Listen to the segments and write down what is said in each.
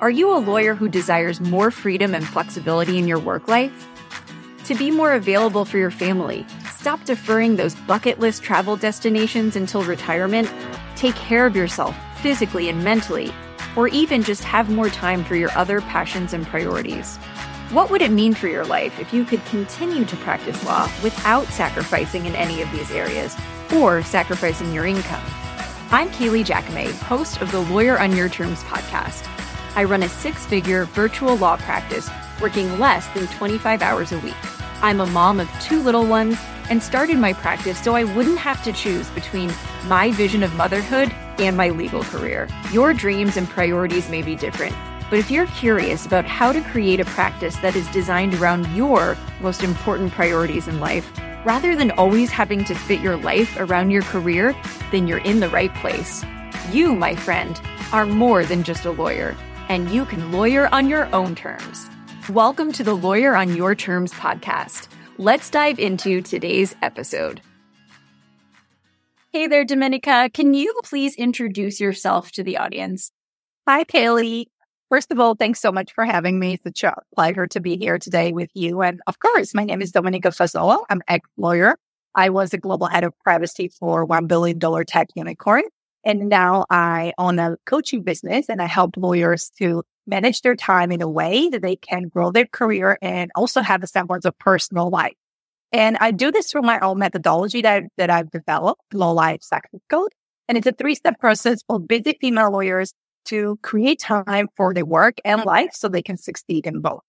Are you a lawyer who desires more freedom and flexibility in your work life? To be more available for your family, stop deferring those bucket list travel destinations until retirement, take care of yourself physically and mentally, or even just have more time for your other passions and priorities. What would it mean for your life if you could continue to practice law without sacrificing in any of these areas or sacrificing your income? I'm Kailey Jacome, host of the Lawyer on Your Terms podcast. I run a six figure virtual law practice working less than 25 hours a week. I'm a mom of two little ones and started my practice so I wouldn't have to choose between my vision of motherhood and my legal career. Your dreams and priorities may be different, but if you're curious about how to create a practice that is designed around your most important priorities in life, rather than always having to fit your life around your career, then you're in the right place. You, my friend, are more than just a lawyer, and you can lawyer on your own terms. Welcome to the Lawyer on Your Terms podcast. Let's dive into today's episode. Hey there, Dominika. Can you please introduce yourself to the audience? Hi, Kailey. First of all, thanks so much for having me. It's a pleasure to be here today with you. And of course, my name is Dominika Fasolo. I'm ex lawyer. I was a global head of privacy for $1 billion tech unicorn. And now I own a coaching business and I help lawyers to manage their time in a way that they can grow their career and also have a semblance of personal life. And I do this through my own methodology that, that I've developed, Law Life Success Code. And it's a three step process for busy female lawyers to create time for their work and life so they can succeed in both.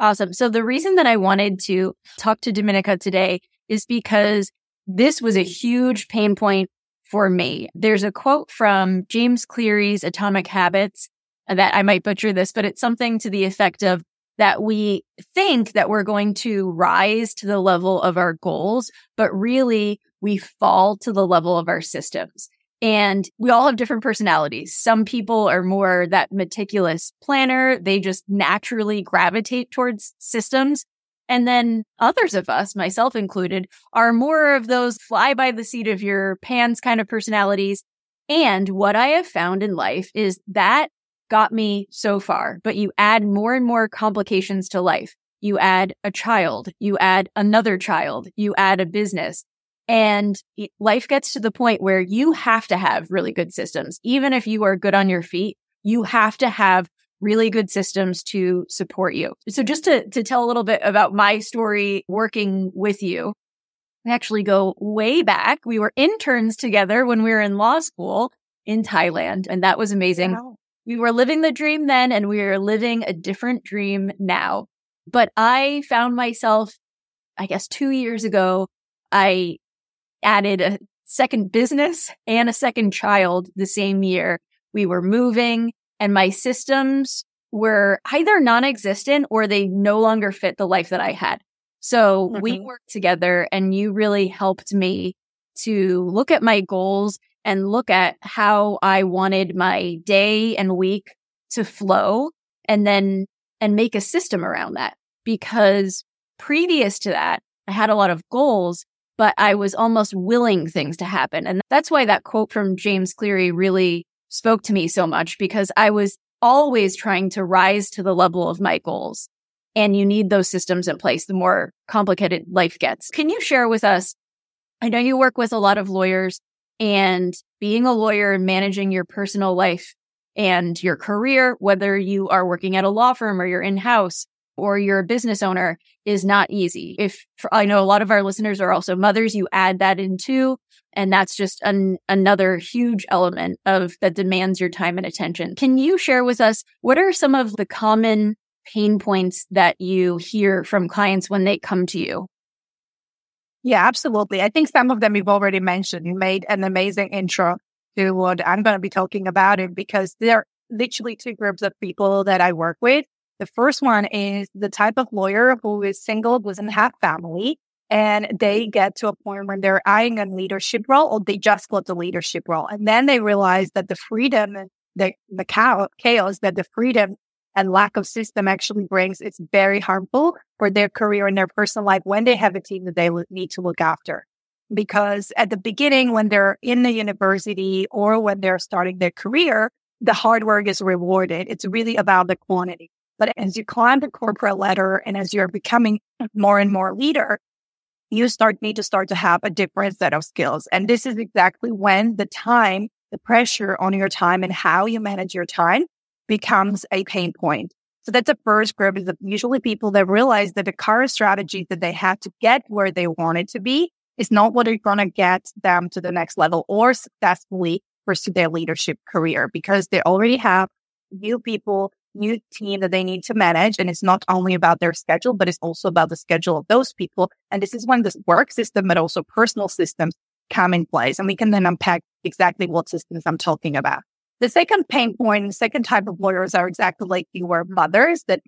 Awesome. So the reason that I wanted to talk to Dominika today is because this was a huge pain point for me. There's a quote from James Clear's Atomic Habits uh, that I might butcher this, but it's something to the effect of that we think that we're going to rise to the level of our goals, but really we fall to the level of our systems. And we all have different personalities. Some people are more that meticulous planner. They just naturally gravitate towards systems. And then others of us, myself included, are more of those fly by the seat of your pants kind of personalities. And what I have found in life is that got me so far, but you add more and more complications to life. You add a child, you add another child, you add a business. And life gets to the point where you have to have really good systems. Even if you are good on your feet, you have to have really good systems to support you. So just to, to tell a little bit about my story working with you, we actually go way back. We were interns together when we were in law school in Thailand, and that was amazing. Wow we were living the dream then and we are living a different dream now. But I found myself, I guess two years ago, I added a second business and a second child the same year. We were moving and my systems were either non-existent or they no longer fit the life that I had. So mm-hmm. we worked together and you really helped me to look at my goals and look at how I wanted my day and week to flow and then and make a system around that because previous to that I had a lot of goals but I was almost willing things to happen and that's why that quote from James Cleary really spoke to me so much because I was always trying to rise to the level of my goals and you need those systems in place the more complicated life gets. Can you share with us I know you work with a lot of lawyers and being a lawyer and managing your personal life and your career, whether you are working at a law firm or you're in house or you're a business owner is not easy. If I know a lot of our listeners are also mothers, you add that in too. And that's just an, another huge element of that demands your time and attention. Can you share with us what are some of the common pain points that you hear from clients when they come to you? Yeah, absolutely. I think some of them you've already mentioned. You made an amazing intro to what I'm going to be talking about it because there are literally two groups of people that I work with. The first one is the type of lawyer who is single, doesn't have family, and they mm-hmm. get to a point where they're eyeing a leadership role or they just got the leadership role. And then they realize that the freedom and the, the chaos that the freedom and lack of system actually brings, it's very harmful for their career and their personal life when they have a team that they need to look after. Because at the beginning, when they're in the university or when they're starting their career, the hard work is rewarded. It's really about the quantity. But as you climb the corporate ladder and as you're becoming more and more leader, you start need to start to have a different set of skills. And this is exactly when the time, the pressure on your time and how you manage your time becomes a pain point. So that's the first group is usually people that realize that the current strategy that they have to get where they want it to be is not what is going to get them to the next level or successfully pursue their leadership career because they already have new people, new team that they need to manage. And it's not only about their schedule, but it's also about the schedule of those people. And this is when this work system, but also personal systems come in place. And we can then unpack exactly what systems I'm talking about. The second pain point, the second type of lawyers are exactly like you were mothers that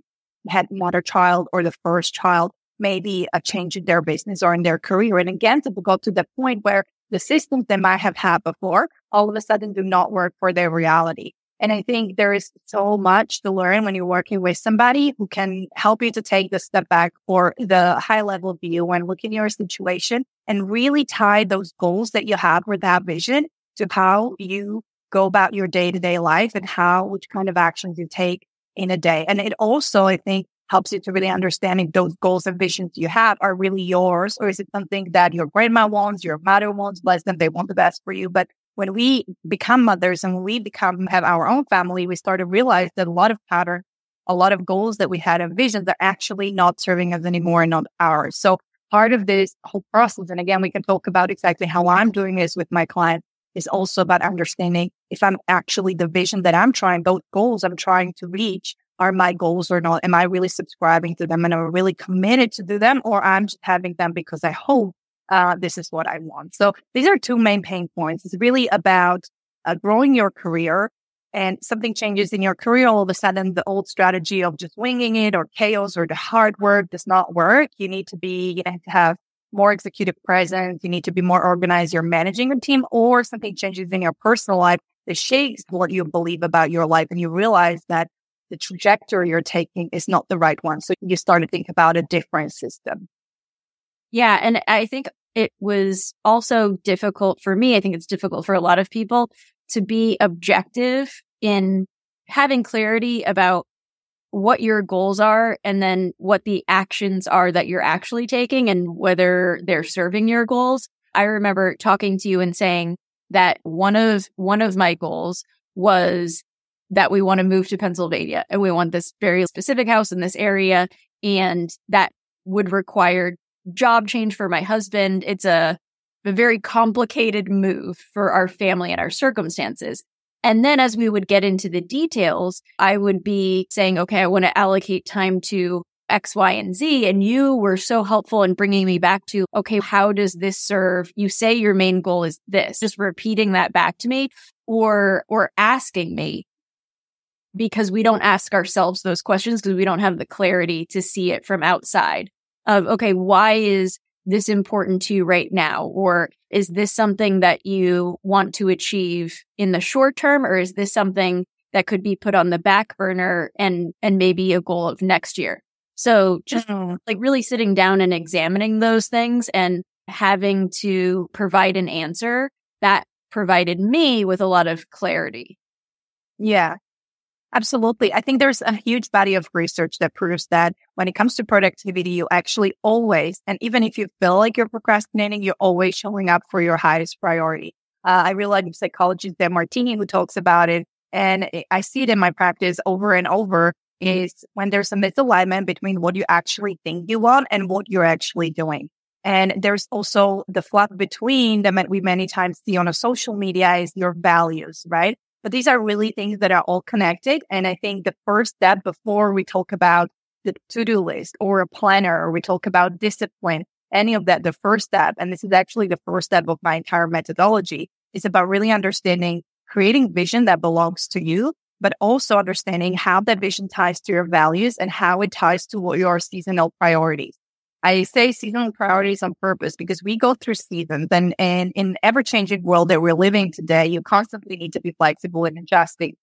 had another child or the first child, maybe a change in their business or in their career. And again, to go to the point where the systems they might have had before all of a sudden do not work for their reality. And I think there is so much to learn when you're working with somebody who can help you to take the step back or the high level view and look in your situation and really tie those goals that you have with that vision to how you go about your day to day life and how, which kind of actions you take in a day. And it also, I think, helps you to really understand if those goals and visions you have are really yours, or is it something that your grandma wants, your mother wants, bless them, they want the best for you. But when we become mothers and when we become, have our own family, we start to realize that a lot of pattern, a lot of goals that we had and visions are actually not serving us anymore and not ours. So part of this whole process, and again, we can talk about exactly how I'm doing this with my client, is also about understanding if I'm actually the vision that I'm trying, both goals I'm trying to reach are my goals or not. Am I really subscribing to them and am I really committed to do them or I'm just having them because I hope uh, this is what I want. So these are two main pain points. It's really about uh, growing your career and something changes in your career. All of a sudden, the old strategy of just winging it or chaos or the hard work does not work. You need to be, you to have more executive presence. You need to be more organized. You're managing a team or something changes in your personal life that shakes what you believe about your life. And you realize that the trajectory you're taking is not the right one. So you start to think about a different system. Yeah. And I think it was also difficult for me. I think it's difficult for a lot of people to be objective in having clarity about what your goals are and then what the actions are that you're actually taking and whether they're serving your goals. I remember talking to you and saying that one of, one of my goals was that we want to move to Pennsylvania and we want this very specific house in this area. And that would require job change for my husband. It's a, a very complicated move for our family and our circumstances. And then as we would get into the details, I would be saying, okay, I want to allocate time to X, Y, and Z. And you were so helpful in bringing me back to, okay, how does this serve? You say your main goal is this, just repeating that back to me or, or asking me because we don't ask ourselves those questions because we don't have the clarity to see it from outside of, okay, why is this important to you right now? Or is this something that you want to achieve in the short term? Or is this something that could be put on the back burner and, and maybe a goal of next year? So just mm-hmm. like really sitting down and examining those things and having to provide an answer that provided me with a lot of clarity. Yeah. Absolutely. I think there's a huge body of research that proves that when it comes to productivity, you actually always, and even if you feel like you're procrastinating, you're always showing up for your highest priority. Uh, I really like psychologist Martini who talks about it. And I see it in my practice over and over is when there's a misalignment between what you actually think you want and what you're actually doing. And there's also the flap between that we many times see on a social media is your values, right? But these are really things that are all connected. And I think the first step before we talk about the to-do list or a planner or we talk about discipline, any of that, the first step, and this is actually the first step of my entire methodology, is about really understanding creating vision that belongs to you, but also understanding how that vision ties to your values and how it ties to what your seasonal priorities. I say seasonal priorities on purpose because we go through seasons and, and in ever changing world that we're living today, you constantly need to be flexible and adjusting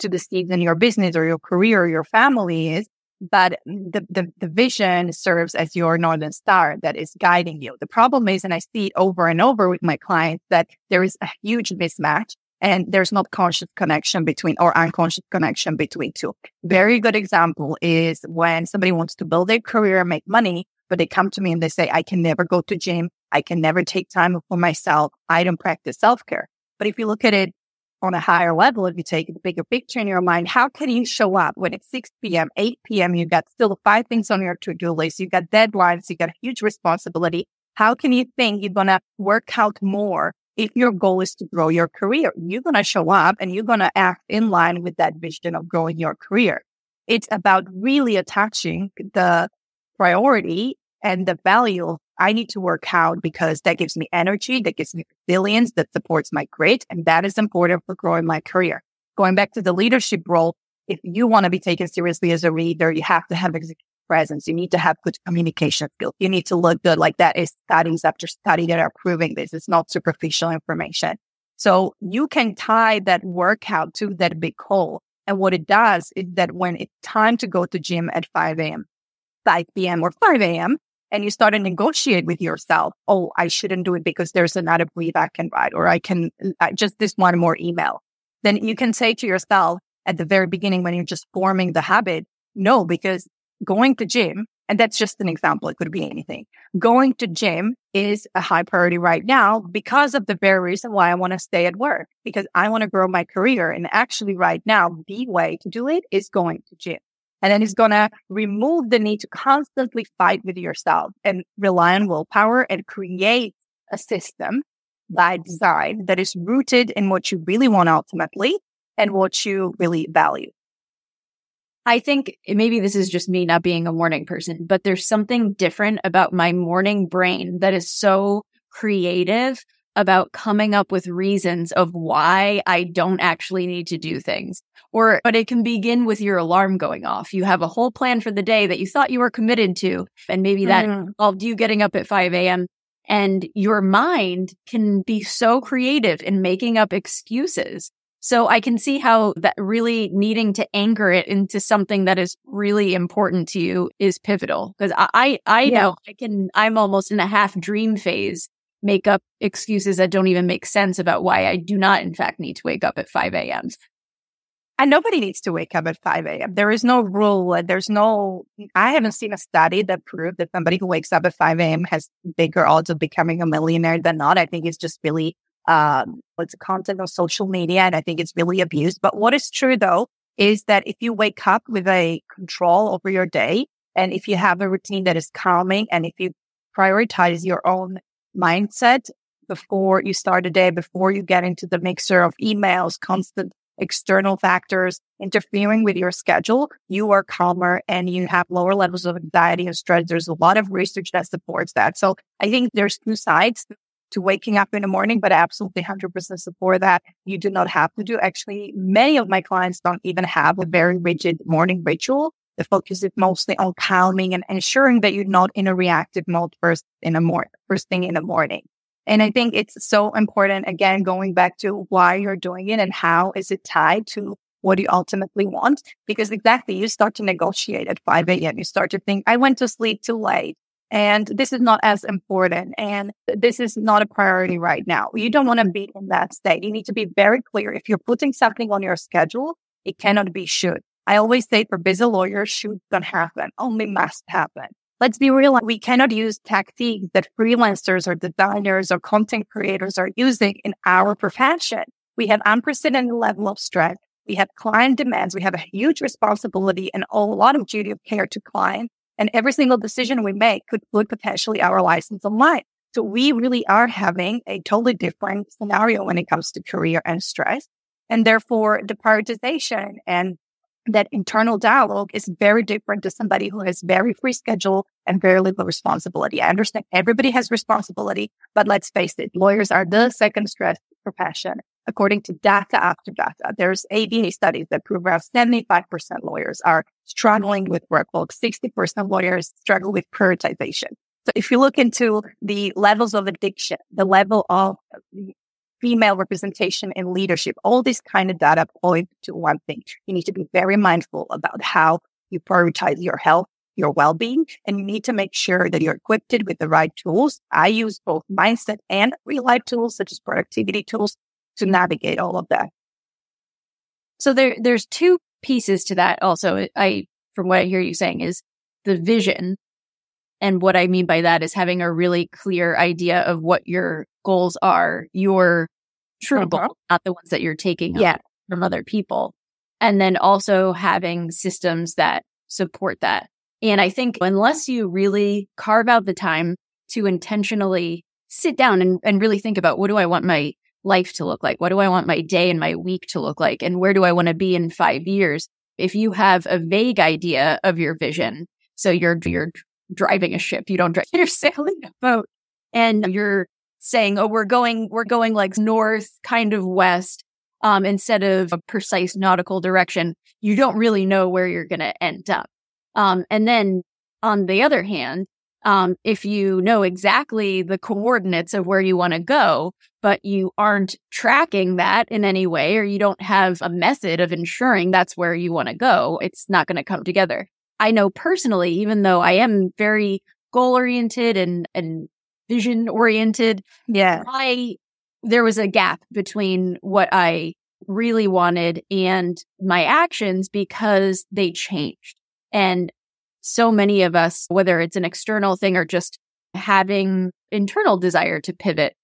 to the season your business or your career or your family is. But the, the, the vision serves as your northern star that is guiding you. The problem is, and I see it over and over with my clients, that there is a huge mismatch and there's not conscious connection between or unconscious connection between two. Very good example is when somebody wants to build a career and make money, but they come to me and they say, I can never go to gym. I can never take time for myself. I don't practice self care. But if you look at it on a higher level, if you take the bigger picture in your mind, how can you show up when it's 6 p.m., 8 p.m., You've got still five things on your to-do list, You've got deadlines, You've got a huge responsibility. How can you think you're going to work out more if your goal is to grow your career? You're going to show up and you're going to act in line with that vision of growing your career. It's about really attaching the priority and the value I need to work out because that gives me energy, that gives me resilience, that supports my grit. And that is important for growing my career. Going back to the leadership role, if you want to be taken seriously as a leader, you have to have executive presence. You need to have good communication skills. You need to look good. Like that is studies after study that are proving this. It's not superficial information. So you can tie that workout to that big goal. And what it does is that when it's time to go to gym at 5 a.m., 5 p.m. or 5 a.m., and you start to negotiate with yourself. Oh, I shouldn't do it because there's another brief I can write, or I can just this one more email. Then you can say to yourself at the very beginning when you're just forming the habit, no, because going to gym, and that's just an example. It could be anything. Going to gym is a high priority right now because of the very reason why I want to stay at work because I want to grow my career. And actually right now, the way to do it is going to gym. And then it's going to remove the need to constantly fight with yourself and rely on willpower and create a system by mm-hmm. design that is rooted in what you really want ultimately and what you really value. I think maybe this is just me not being a morning person, but there's something different about my morning brain that is so creative about coming up with reasons of why I don't actually need to do things. Or, but it can begin with your alarm going off. You have a whole plan for the day that you thought you were committed to. And maybe that mm. involved you getting up at 5 a.m. And your mind can be so creative in making up excuses. So I can see how that really needing to anchor it into something that is really important to you is pivotal. Cause I, I, I yeah. know I can, I'm almost in a half dream phase make up excuses that don't even make sense about why I do not, in fact, need to wake up at 5 a.m. And nobody needs to wake up at 5 a.m. There is no rule. There's no, I haven't seen a study that proved that somebody who wakes up at 5 a.m. has bigger odds of becoming a millionaire than not. I think it's just really, um, it's content on social media and I think it's really abused. But what is true though is that if you wake up with a control over your day and if you have a routine that is calming and if you prioritize your own mindset before you start a day, before you get into the mixer of emails, constant external factors interfering with your schedule, you are calmer and you have lower levels of anxiety and stress. There's a lot of research that supports that. So I think there's two sides to waking up in the morning, but I absolutely 100% support that. You do not have to do. Actually, many of my clients don't even have a very rigid morning ritual. The focus is mostly on calming and ensuring that you're not in a reactive mode first in the morning, first thing in the morning. And I think it's so important, again, going back to why you're doing it and how is it tied to what you ultimately want? Because exactly, you start to negotiate at 5 a.m. You start to think, I went to sleep too late and this is not as important and this is not a priority right now. You don't want to be in that state. You need to be very clear. If you're putting something on your schedule, it cannot be should. I always say for busy lawyers, should not happen, only must happen. Let's be real. We cannot use tactics that freelancers or designers or content creators are using in our profession. We have unprecedented level of stress. We have client demands. We have a huge responsibility and a lot of duty of care to client. And every single decision we make could put potentially our license on line. So we really are having a totally different scenario when it comes to career and stress. And therefore the prioritization and that internal dialogue is very different to somebody who has very free schedule and very little responsibility. I understand everybody has responsibility, but let's face it, lawyers are the second stress profession. According to data after data, there's ABA studies that prove around 75% lawyers are struggling with workload. 60% lawyers struggle with prioritization. So if you look into the levels of addiction, the level of female representation in leadership, all this kind of data point to one thing. You need to be very mindful about how you prioritize your health, your well-being, and you need to make sure that you're equipped with the right tools. I use both mindset and real life tools, such as productivity tools to navigate all of that. So there, there's two pieces to that also. I, from what I hear you saying is the vision. And what I mean by that is having a really clear idea of what your goals are, your true uh-huh. not the ones that you're taking yeah. from other people. And then also having systems that support that. And I think unless you really carve out the time to intentionally sit down and, and really think about what do I want my life to look like? What do I want my day and my week to look like? And where do I want to be in five years? If you have a vague idea of your vision, so you're, you're driving a ship, you don't drive, you're sailing a boat and you're saying, Oh, we're going, we're going like north, kind of west. Um, instead of a precise nautical direction, you don't really know where you're going to end up. Um, and then on the other hand, um, if you know exactly the coordinates of where you want to go, but you aren't tracking that in any way, or you don't have a method of ensuring that's where you want to go, it's not going to come together. I know personally, even though I am very goal oriented and, and vision oriented, yeah, I, there was a gap between what I really wanted and my actions because they changed. And so many of us, whether it's an external thing or just having internal desire to pivot,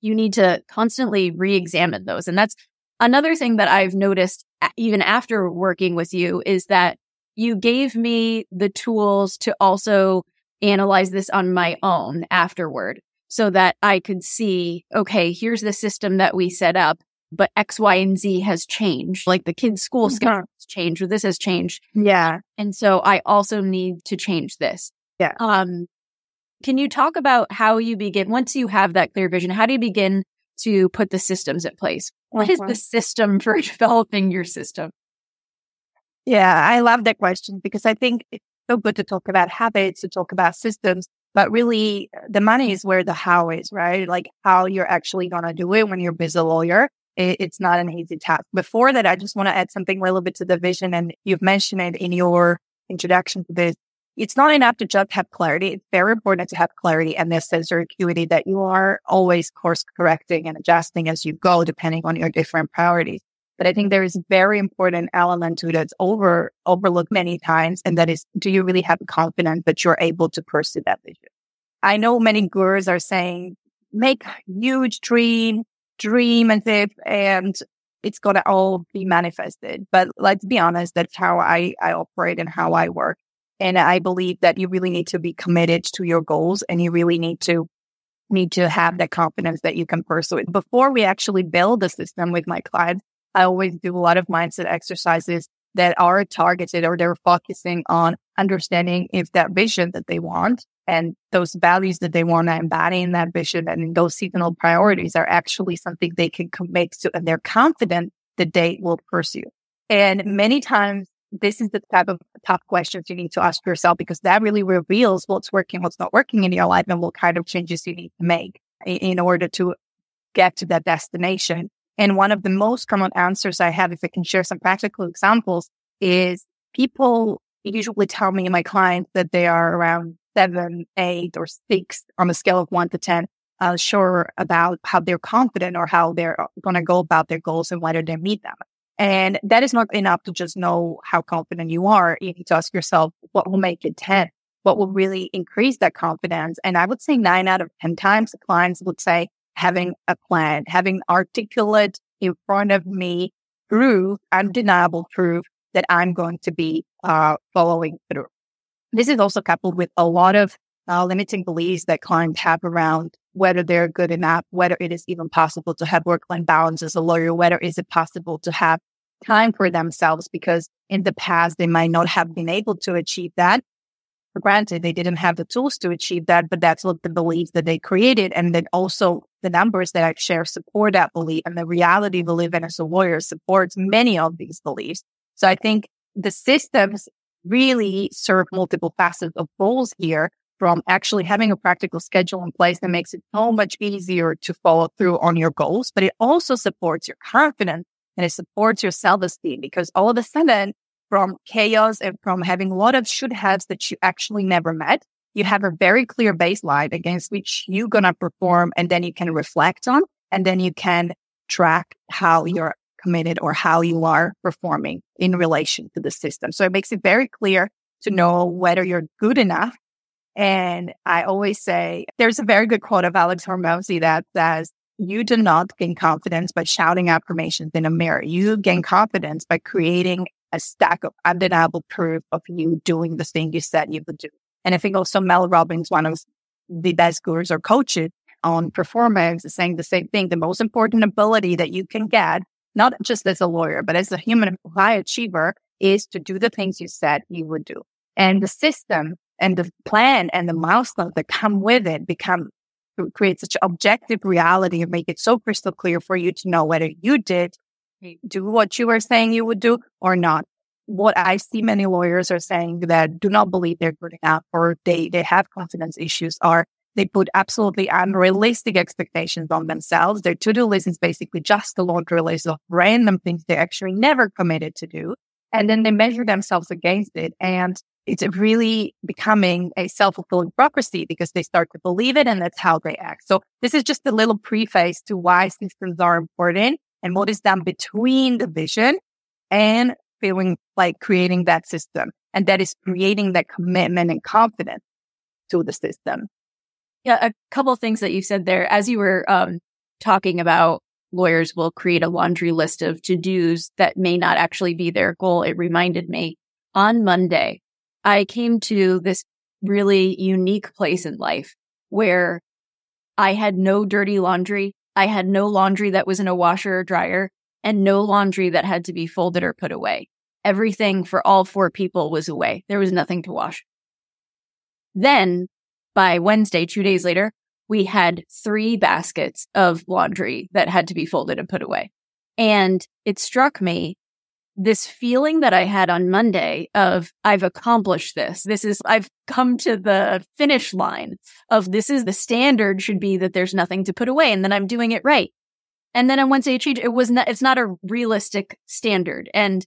you need to constantly re examine those. And that's another thing that I've noticed even after working with you is that you gave me the tools to also analyze this on my own afterward so that I could see, okay, here's the system that we set up but X, Y, and Z has changed. Like the kids' school mm-hmm. schedule has changed, or this has changed. Yeah. And so I also need to change this. Yeah. Um, can you talk about how you begin once you have that clear vision? How do you begin to put the systems in place? What is the system for developing your system? Yeah, I love that question because I think so good to talk about habits, to talk about systems, but really uh, the money is where the how is, right? Like how you're actually going to do it when you're busy lawyer it, it's not an easy task. Before that, I just want to add something a little bit to the vision. And you've mentioned it in your introduction to this. It's not enough to just have clarity. It's very important to have clarity and this sensory acuity that you are always course correcting and adjusting as you go, depending on your different priorities. But I think there is a very important element to that's over overlooked many times. And that is, do you really have confidence that you're able to pursue that vision? I know many gurus are saying, make huge dream, dream and if and it's to all be manifested. But let's be honest, that's how I, I operate and how I work. And I believe that you really need to be committed to your goals and you really need to need to have that confidence that you can pursue it. Before we actually build a system with my clients, I always do a lot of mindset exercises that are targeted or they're focusing on understanding if that vision that they want and those values that they want to embody in that vision and those seasonal priorities are actually something they can commit to and they're confident that they will pursue. And many times this is the type of tough questions you need to ask yourself because that really reveals what's working, what's not working in your life and what kind of changes you need to make in order to get to that destination. And one of the most common answers I have, if I can share some practical examples, is people usually tell me, my clients, that they are around seven, eight, or six on a scale of one to 10, uh, sure about how they're confident or how they're going to go about their goals and whether they meet them. And that is not enough to just know how confident you are. You need to ask yourself, what will make it 10? What will really increase that confidence? And I would say nine out of 10 times clients would say having a plan, having articulate in front of me proof, undeniable proof that I'm going to be uh, following through. This is also coupled with a lot of uh, limiting beliefs that clients have around whether they're good enough, whether it is even possible to have work-life balance as a lawyer, whether is it possible to have time for themselves because in the past they might not have been able to achieve that. For granted, they didn't have the tools to achieve that, but that's what the beliefs that they created. And then also the numbers that I share support that belief and the reality we live in as a lawyer supports many of these beliefs. So I think the systems really serve multiple facets of goals here from actually having a practical schedule in place that makes it so much easier to follow through on your goals, but it also supports your confidence and it supports your self-esteem because all of a sudden from chaos and from having a lot of should haves that you actually never met, you have a very clear baseline against which you're going to perform and then you can reflect on and then you can track how mm-hmm. you're committed or how you are performing in relation to the system. So it makes it very clear to know whether you're good enough. And I always say there's a very good quote of Alex Hormozi that says, you do not gain confidence by shouting affirmations in a mirror. You gain confidence by creating a stack of undeniable proof of you doing the thing you said you would do. And I think also Mel Robbins, one of the best gurus or coaches on performance, is saying the same thing. The most important ability that you can get, not just as a lawyer, but as a human high achiever, is to do the things you said you would do. And the system and the plan and the milestones that come with it become create such objective reality and make it so crystal clear for you to know whether you did do what you were saying you would do or not. What I see many lawyers are saying that do not believe they're good enough or they, they have confidence issues are they put absolutely unrealistic expectations on themselves. Their to-do list is basically just a laundry list of random things they actually never committed to do. And then they measure themselves against it. And it's really becoming a self-fulfilling prophecy because they start to believe it and that's how they act. So this is just a little preface to why systems are important and what is done between the vision and feeling like creating that system. And that is creating that commitment and confidence to the system. Yeah, a couple things that you said there. As you were um, talking about lawyers will create a laundry list of to dos that may not actually be their goal, it reminded me on Monday, I came to this really unique place in life where I had no dirty laundry. I had no laundry that was in a washer or dryer and no laundry that had to be folded or put away. Everything for all four people was away. There was nothing to wash. Then by Wednesday, two days later, we had three baskets of laundry that had to be folded and put away. And it struck me this feeling that I had on Monday of I've accomplished this. This is, I've come to the finish line of this is the standard should be that there's nothing to put away and then I'm doing it right. And then on Wednesday it was not, it's not a realistic standard. And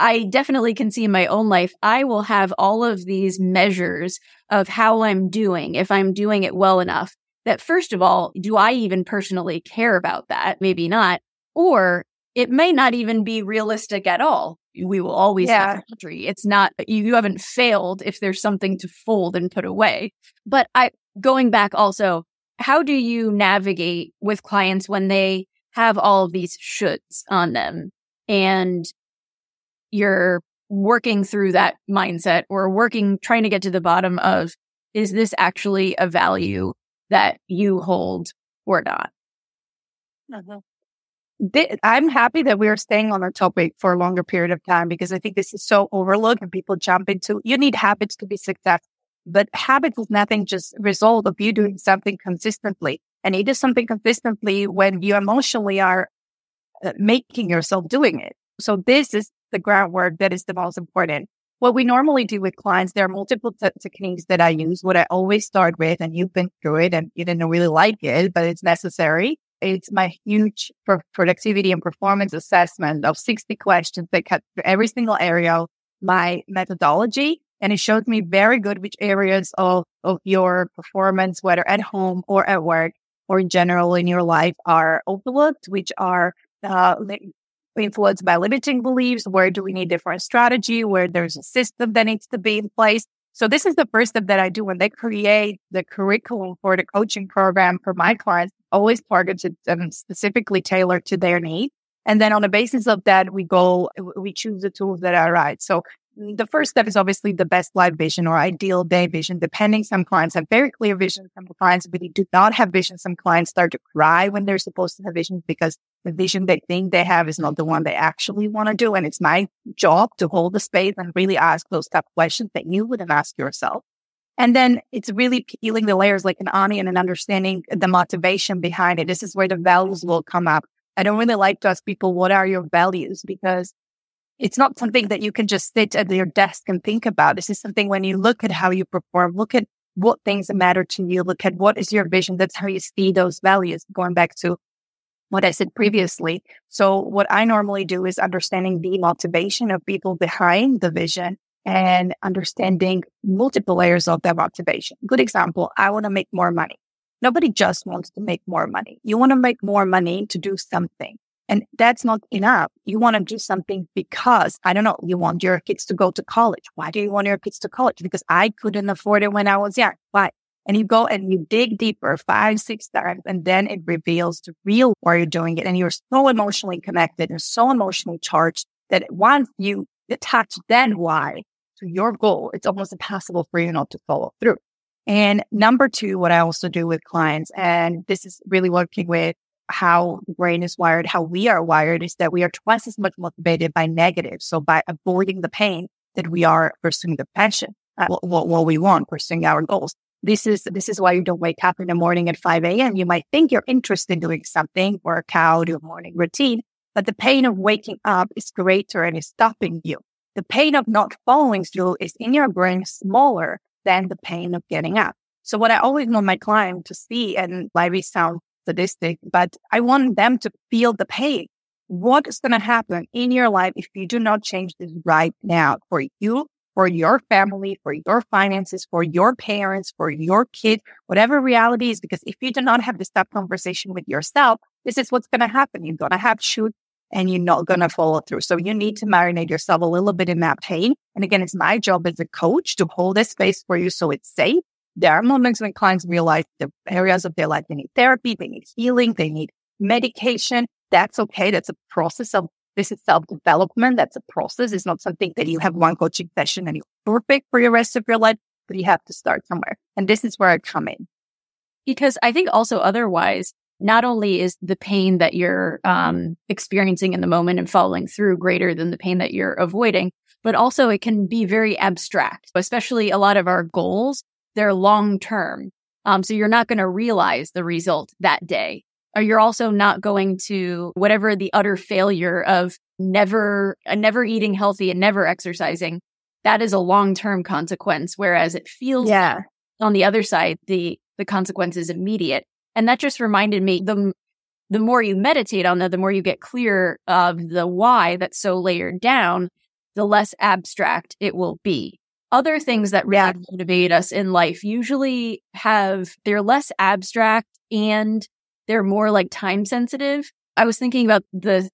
I definitely can see in my own life, I will have all of these measures of how I'm doing, if I'm doing it well enough. That first of all, do I even personally care about that? Maybe not. Or it may not even be realistic at all. We will always yeah. have laundry. It's not, you, you haven't failed if there's something to fold and put away. But I, going back also, how do you navigate with clients when they have all of these shoulds on them and you're working through that mindset or working, trying to get to the bottom of, is this actually a value that you hold or not? Uh-huh. I'm happy that we are staying on our topic for a longer period of time because I think this is so overlooked and people jump into, you need habits to be successful. But habits is nothing just result of you doing something consistently. And it is something consistently when you emotionally are uh, making yourself doing it. So this is the groundwork that is the most important. What we normally do with clients, there are multiple t- techniques that I use. What I always start with, and you've been through it and you didn't really like it, but it's necessary. It's my huge productivity and performance assessment of 60 questions that cut every single area of my methodology. And it showed me very good which areas of, of your performance, whether at home or at work or in general in your life are overlooked, which are uh, influenced by limiting beliefs? Where do we need different strategy? Where there's a system that needs to be in place? So this is the first step that I do when they create the curriculum for the coaching program for my clients, always targeted and specifically tailored to their needs. And then on the basis of that, we go, we choose the tools that are right. So the first step is obviously the best life vision or ideal day vision, depending. Some clients have very clear vision. Some clients really do not have vision. Some clients start to cry when they're supposed to have vision because the vision they think they have is not the one they actually want to do. And it's my job to hold the space and really ask those tough questions that you wouldn't ask yourself. And then it's really peeling the layers like an onion and understanding the motivation behind it. This is where the values will come up. I don't really like to ask people, what are your values? Because it's not something that you can just sit at your desk and think about. This is something when you look at how you perform, look at what things matter to you, look at what is your vision. That's how you see those values going back to what I said previously. So what I normally do is understanding the motivation of people behind the vision and understanding multiple layers of that motivation. Good example. I want to make more money. Nobody just wants to make more money. You want to make more money to do something. And that's not enough. You want to do something because, I don't know, you want your kids to go to college. Why do you want your kids to college? Because I couldn't afford it when I was young. Why? And you go and you dig deeper five, six times, and then it reveals the real why you're doing it. And you're so emotionally connected and so emotionally charged that once you attach then why to your goal, it's almost impossible for you not to follow through. And number two, what I also do with clients, and this is really working with how the brain is wired, how we are wired, is that we are twice as much motivated by negative. So by avoiding the pain that we are pursuing the passion, uh, what, what we want, pursuing our goals. This is this is why you don't wake up in the morning at 5 a.m. You might think you're interested in doing something, work out, do a morning routine, but the pain of waking up is greater and is stopping you. The pain of not following through is in your brain smaller than the pain of getting up. So what I always want my client to see, and we sound sadistic, but I want them to feel the pain. What is going to happen in your life if you do not change this right now for you, for your family, for your finances, for your parents, for your kid, whatever reality is? Because if you do not have this tough conversation with yourself, this is what's going to happen. You're going to have shoot and you're not going to follow through. So you need to marinate yourself a little bit in that pain. And again, it's my job as a coach to hold this space for you so it's safe. There are moments when clients realize the areas of their life they need therapy, they need healing, they need medication. That's okay. That's a process of this is self development. That's a process. It's not something that you have one coaching session and you're perfect for the rest of your life, but you have to start somewhere. And this is where I come in. Because I think also otherwise, not only is the pain that you're um, experiencing in the moment and following through greater than the pain that you're avoiding, but also it can be very abstract, especially a lot of our goals, they're long term. Um, so you're not going to realize the result that day. Or you're also not going to whatever the utter failure of never, uh, never eating healthy and never exercising. That is a long term consequence. Whereas it feels yeah. on the other side, the, the consequence is immediate. And that just reminded me the the more you meditate on that, the more you get clear of the why that's so layered down, the less abstract it will be. Other things that really yeah. motivate us in life usually have, they're less abstract and they're more like time sensitive. I was thinking about the,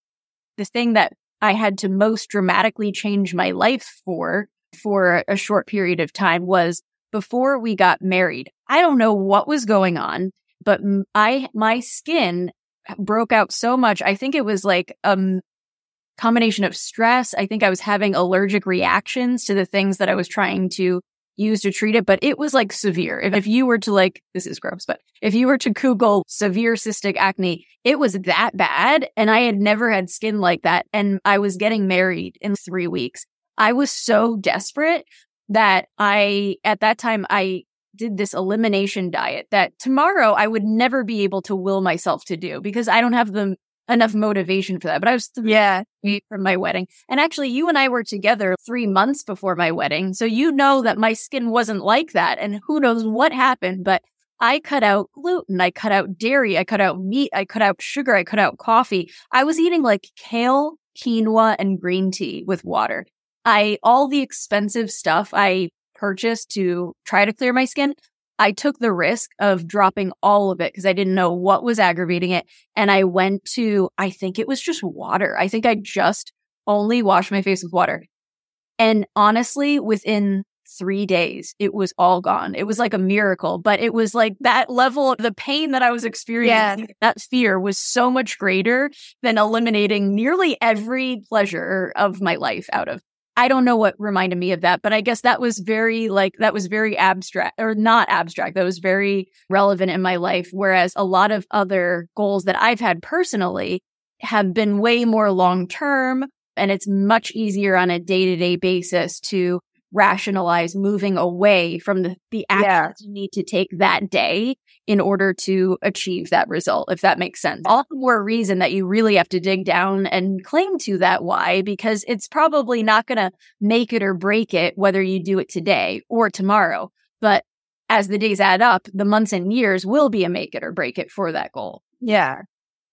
the thing that I had to most dramatically change my life for, for a short period of time was before we got married. I don't know what was going on but I, my skin broke out so much. I think it was like um, combination of stress. I think I was having allergic reactions to the things that I was trying to use to treat it, but it was like severe. If, if you were to like, this is gross, but if you were to Google severe cystic acne, it was that bad. And I had never had skin like that. And I was getting married in three weeks. I was so desperate that I, at that time, I did this elimination diet that tomorrow I would never be able to will myself to do because I don't have the enough motivation for that. But I was yeah from my wedding, and actually, you and I were together three months before my wedding, so you know that my skin wasn't like that, and who knows what happened, but. I cut out gluten. I cut out dairy. I cut out meat. I cut out sugar. I cut out coffee. I was eating like kale, quinoa, and green tea with water. I, all the expensive stuff I purchased to try to clear my skin, I took the risk of dropping all of it because I didn't know what was aggravating it. And I went to, I think it was just water. I think I just only washed my face with water. And honestly, within three days, it was all gone. It was like a miracle, but it was like that level of the pain that I was experiencing, yeah. that fear was so much greater than eliminating nearly every pleasure of my life out of I don't know what reminded me of that, but I guess that was very like, that was very abstract or not abstract. That was very relevant in my life. Whereas a lot of other goals that I've had personally have been way more long term. And it's much easier on a day to day basis to rationalize moving away from the, the actions yeah. you need to take that day in order to achieve that result, if that makes sense. All the more reason that you really have to dig down and cling to that why, because it's probably not going to make it or break it, whether you do it today or tomorrow. But as the days add up, the months and years will be a make it or break it for that goal. Yeah.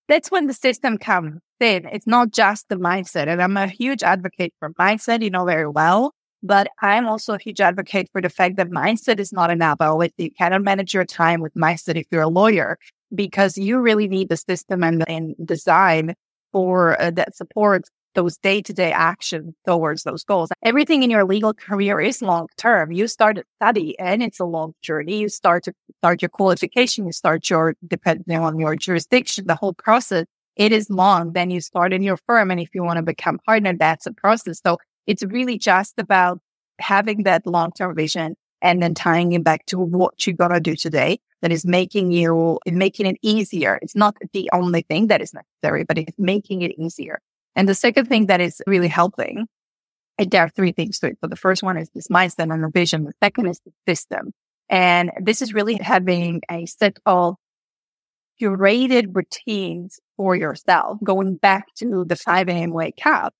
That's when the system comes in. It's not just the mindset. And I'm a huge advocate for mindset, you know very well. But I'm also a huge advocate for the fact that mindset is not enough. Always you cannot manage your time with mindset if you're a lawyer because you really need the system and, and design for uh, that supports those day to day actions towards those goals. Everything in your legal career is long term. You start a study and it's a long journey. You start to start your qualification. You start your, depending on your jurisdiction, the whole process. It is long. Then you start in your firm. And if you want to become partner, that's a process. So it's really just about having that long term vision and then tying it back to what you're going to do today that is making you, making it easier. It's not the only thing that is necessary, but it's making it easier. And the second thing that is really helping, there are three things to it. So the first one is this mindset and the vision. The second is the system. And this is really having a set of curated routines for yourself, going back to the 5 a.m. wake up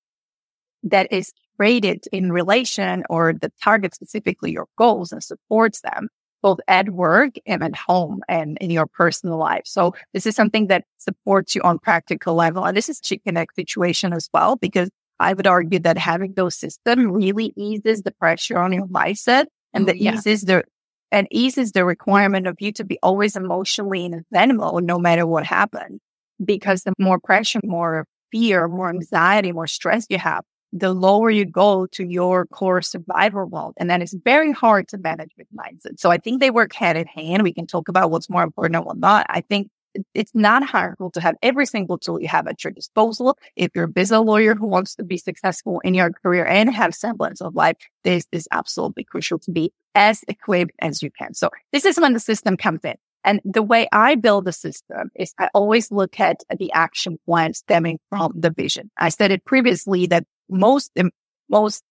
that is rated in relation or the target specifically your goals and supports them both at work and at home and in your personal life. So this is something that supports you on practical level. And this is chicken egg situation as well, because I would argue that having those systems really eases the pressure on your mindset and oh, that yeah. eases the and eases the requirement of you to be always emotionally in a zen mode no matter what happens. Because the more pressure, more fear, more anxiety, more stress you have, the lower you go to your core survival world. And then it's very hard to manage with mindset. So I think they work hand in hand. We can talk about what's more important and what not. I think it's not harmful to have every single tool you have at your disposal. If you're a business lawyer who wants to be successful in your career and have semblance of life, this is absolutely crucial to be as equipped as you can. So this is when the system comes in. And the way I build the system is I always look at the action plan stemming from the vision. I said it previously that most, most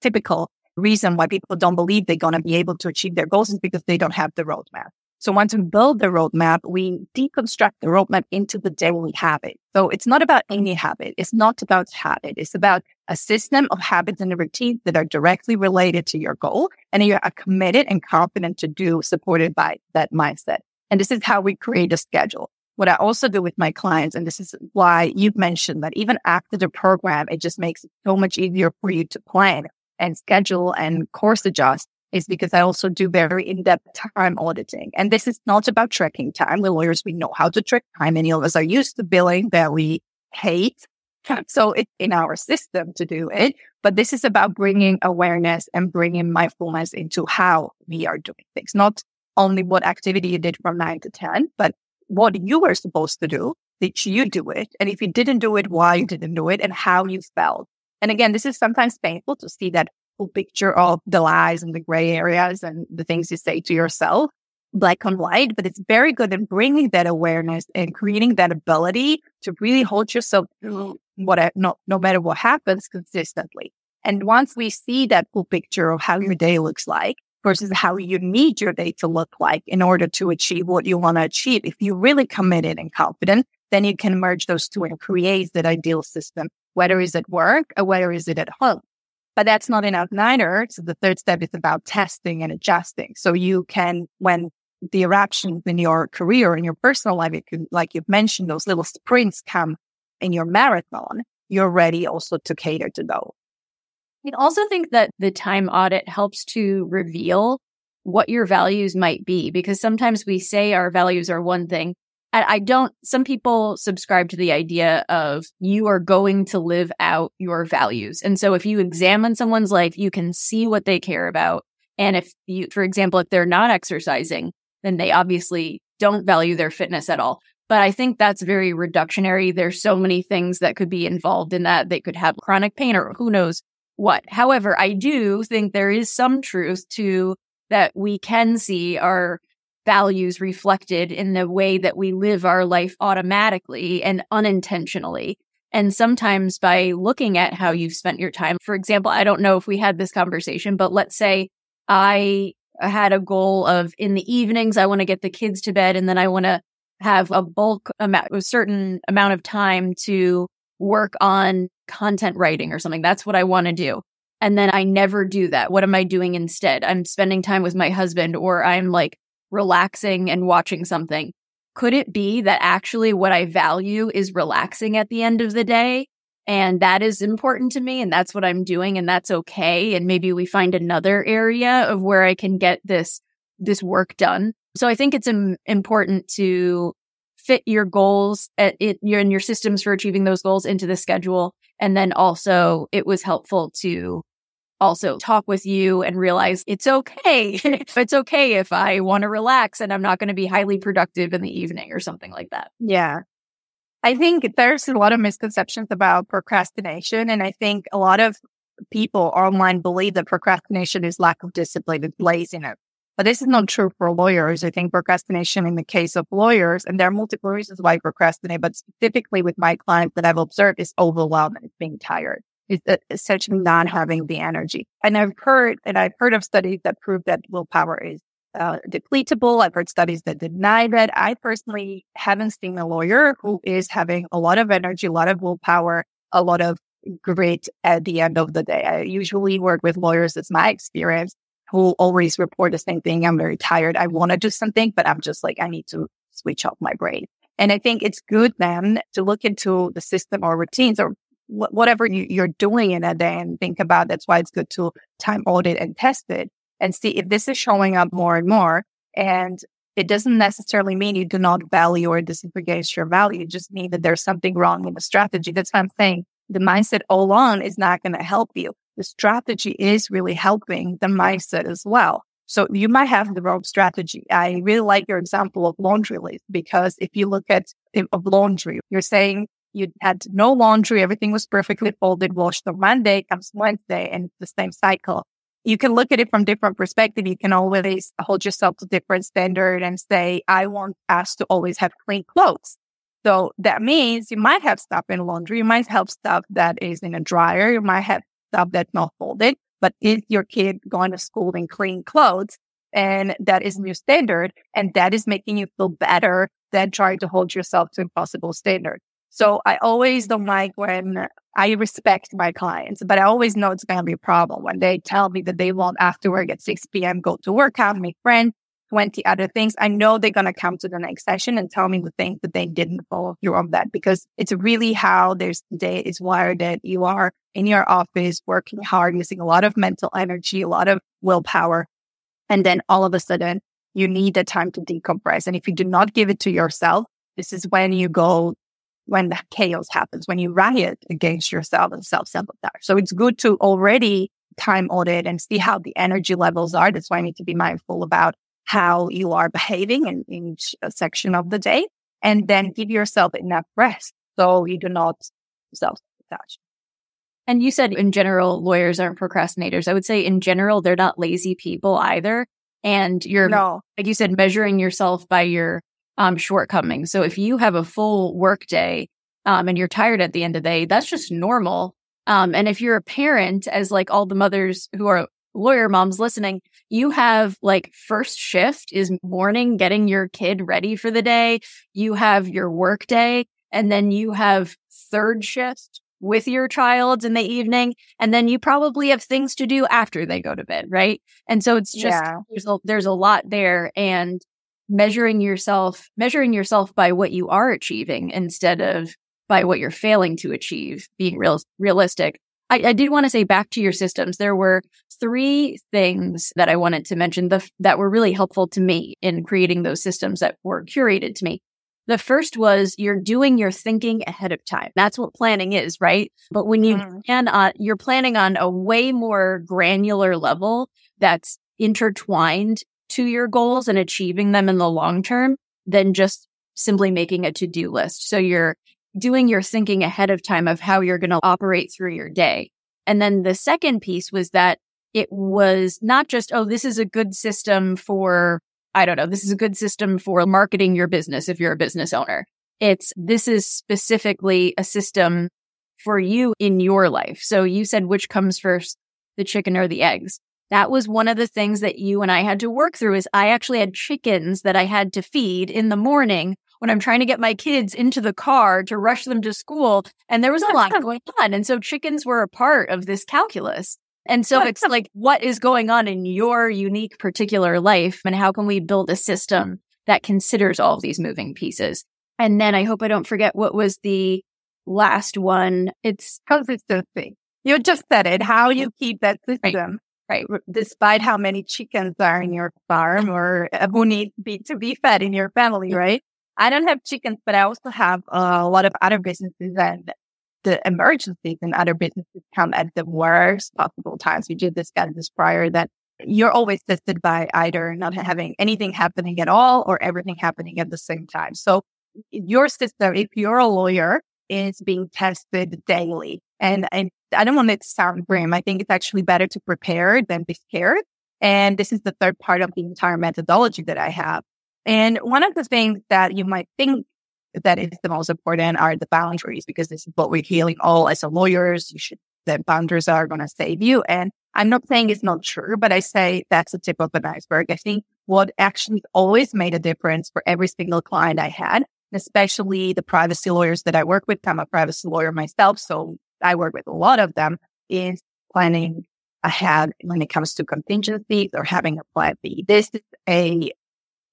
typical reason why people don't believe they're going to be able to achieve their goals is because they don't have the roadmap. So once we build the roadmap, we deconstruct the roadmap into the daily habit. So it's not about any habit. It's not about habit. It's about a system of habits and routines that are directly related to your goal and you are committed and confident to do supported by that mindset. And this is how we create a schedule. What I also do with my clients, and this is why you've mentioned that even after the program, it just makes it so much easier for you to plan and schedule and course adjust is because I also do very in-depth time auditing. And this is not about tracking time. The lawyers, we know how to track time. Many of us are used to billing that we hate. So it's in our system to do it. But this is about bringing awareness and bringing mindfulness into how we are doing things, not only what activity you did from nine to 10, but what you were supposed to do. Did you do it? And if you didn't do it, why you didn't do it and how you felt. And again, this is sometimes painful to see that full picture of the lies and the gray areas and the things you say to yourself, black and white, but it's very good in bringing that awareness and creating that ability to really hold yourself what, eh, no, no matter what happens consistently. And once we see that full picture of how your day looks like, versus how you need your day to look like in order to achieve what you want to achieve. If you're really committed and confident, then you can merge those two and create that ideal system, whether it's at work or whether it's at home. But that's not enough neither. So the third step is about testing and adjusting. So you can, when the eruptions in your career, in your personal life, can, like you've mentioned, those little sprints come in your marathon, you're ready also to cater to those. I also think that the time audit helps to reveal what your values might be because sometimes we say our values are one thing. And I don't, some people subscribe to the idea of you are going to live out your values. And so if you examine someone's life, you can see what they care about. And if you, for example, if they're not exercising, then they obviously don't value their fitness at all. But I think that's very reductionary. There's so many things that could be involved in that. They could have chronic pain or who knows what. However, I do think there is some truth to that we can see our values reflected in the way that we live our life automatically and unintentionally. And sometimes by looking at how you've spent your time, for example, I don't know if we had this conversation, but let's say I had a goal of in the evenings, I want to get the kids to bed and then I want to have a bulk amount, a certain amount of time to work on content writing or something. That's what I want to do. And then I never do that. What am I doing instead? I'm spending time with my husband or I'm like relaxing and watching something. Could it be that actually what I value is relaxing at the end of the day? And that is important to me. And that's what I'm doing. And that's okay. And maybe we find another area of where I can get this, this work done. So I think it's Im- important to fit your goals at it, your, and your systems for achieving those goals into the schedule. And then also it was helpful to also talk with you and realize it's okay. it's okay if I want to relax and I'm not going to be highly productive in the evening or something like that. Yeah. I think there's a lot of misconceptions about procrastination. And I think a lot of people online believe that procrastination is lack of discipline, it's laziness. But this is not true for lawyers. I think procrastination in the case of lawyers, and there are multiple reasons why procrastinate, but specifically with my clients that I've observed is overwhelmed and being tired. It's essentially not having the energy. And I've heard, and I've heard of studies that prove that willpower is uh, depletable. I've heard studies that deny that. I personally haven't seen a lawyer who is having a lot of energy, a lot of willpower, a lot of grit at the end of the day. I usually work with lawyers, it's my experience, who always report the same thing. I'm very tired. I want to do something, but I'm just like, I need to switch off my brain. And I think it's good then to look into the system or routines or wh- whatever you, are doing in a day and think about. That's why it's good to time audit and test it and see if this is showing up more and more. And it doesn't necessarily mean you do not value or is your value. It just means that there's something wrong in the strategy. That's what I'm saying. The mindset all on is not going to help you the strategy is really helping the mindset as well. So you might have the wrong strategy. I really like your example of laundry list because if you look at eh, of laundry, you're saying you had no laundry, everything was perfectly folded, washed on Monday, comes Wednesday, and the same cycle. You can look at it from different perspective. You can always hold yourself to different standard and say, I want us to always have clean clothes. So that means you might have stuff in laundry. You might have stuff that is in a dryer. You might have stuff that's not folded. But is your kid going to school in clean clothes? And that is new standard. And that is making you feel better than trying to hold yourself to impossible standard. So I always don't like when I respect my clients, but I always know it's going to be a problem when they tell me that they want after work at 6 p.m. go to work out, make friends, 20 other things. I know they're going to come to the next session and tell me the things that they didn't follow through on that because it's really how their day is wired that you are in your office working hard, using a lot of mental energy, a lot of willpower. And then all of a sudden you need the time to decompress. And if you do not give it to yourself, this is when you go, when the chaos happens, when you riot against yourself and self sabotage. So it's good to already time audit and see how the energy levels are. That's why I need to be mindful about how you are behaving in, in each section of the day and then give yourself enough rest so you do not self sabotage. And you said in general, lawyers aren't procrastinators. I would say in general, they're not lazy people either. And you're, no. like you said, measuring yourself by your um, shortcomings. So if you have a full work day um, and you're tired at the end of the day, that's just normal. Um, and if you're a parent, as like all the mothers who are lawyer moms listening, you have like first shift is morning, getting your kid ready for the day. You have your work day and then you have third shift with your child in the evening. And then you probably have things to do after they go to bed. Right. And so it's just, yeah. there's, a, there's a lot there and measuring yourself, measuring yourself by what you are achieving instead of by what you're failing to achieve, being real, realistic I, I did want to say back to your systems. There were three things that I wanted to mention the, that were really helpful to me in creating those systems that were curated to me. The first was you're doing your thinking ahead of time. That's what planning is, right? But when you mm. plan on, you're planning on a way more granular level that's intertwined to your goals and achieving them in the long term than just simply making a to-do list. So you're doing your thinking ahead of time of how you're going to operate through your day. And then the second piece was that it was not just, oh, this is a good system for, I don't know, this is a good system for marketing your business if you're a business owner. It's, this is specifically a system for you in your life. So you said which comes first, the chicken or the eggs. That was one of the things that you and I had to work through is I actually had chickens that I had to feed in the morning when I'm trying to get my kids into the car to rush them to school. And there was a lot going on. And so chickens were a part of this calculus. And so it's like, what is going on in your unique particular life? And how can we build a system that considers all these moving pieces? And then I hope I don't forget what was the last one. It's oh, consistency. You just said it, how you mm-hmm. keep that system. Right. right. Despite how many chickens are in your farm or uh, who need be, to be fed in your family, mm-hmm. right? I don't have chickens, but I also have a lot of other businesses and the emergencies and other businesses come at the worst possible times. We did discuss this prior that you're always tested by either not having anything happening at all or everything happening at the same time. So your system, if you're a lawyer, is being tested daily. And, and I don't want it to sound grim. I think it's actually better to prepare than be scared. And this is the third part of the entire methodology that I have. And one of the things that you might think that is the most important are the boundaries, because this is what we're healing all as a lawyers. You should, the boundaries are going to save you. And I'm not saying it's not true, but I say that's the tip of an iceberg. I think what actually always made a difference for every single client I had, especially the privacy lawyers that I work with. I'm a privacy lawyer myself. So I work with a lot of them is planning ahead when it comes to contingencies or having a plan B. This is a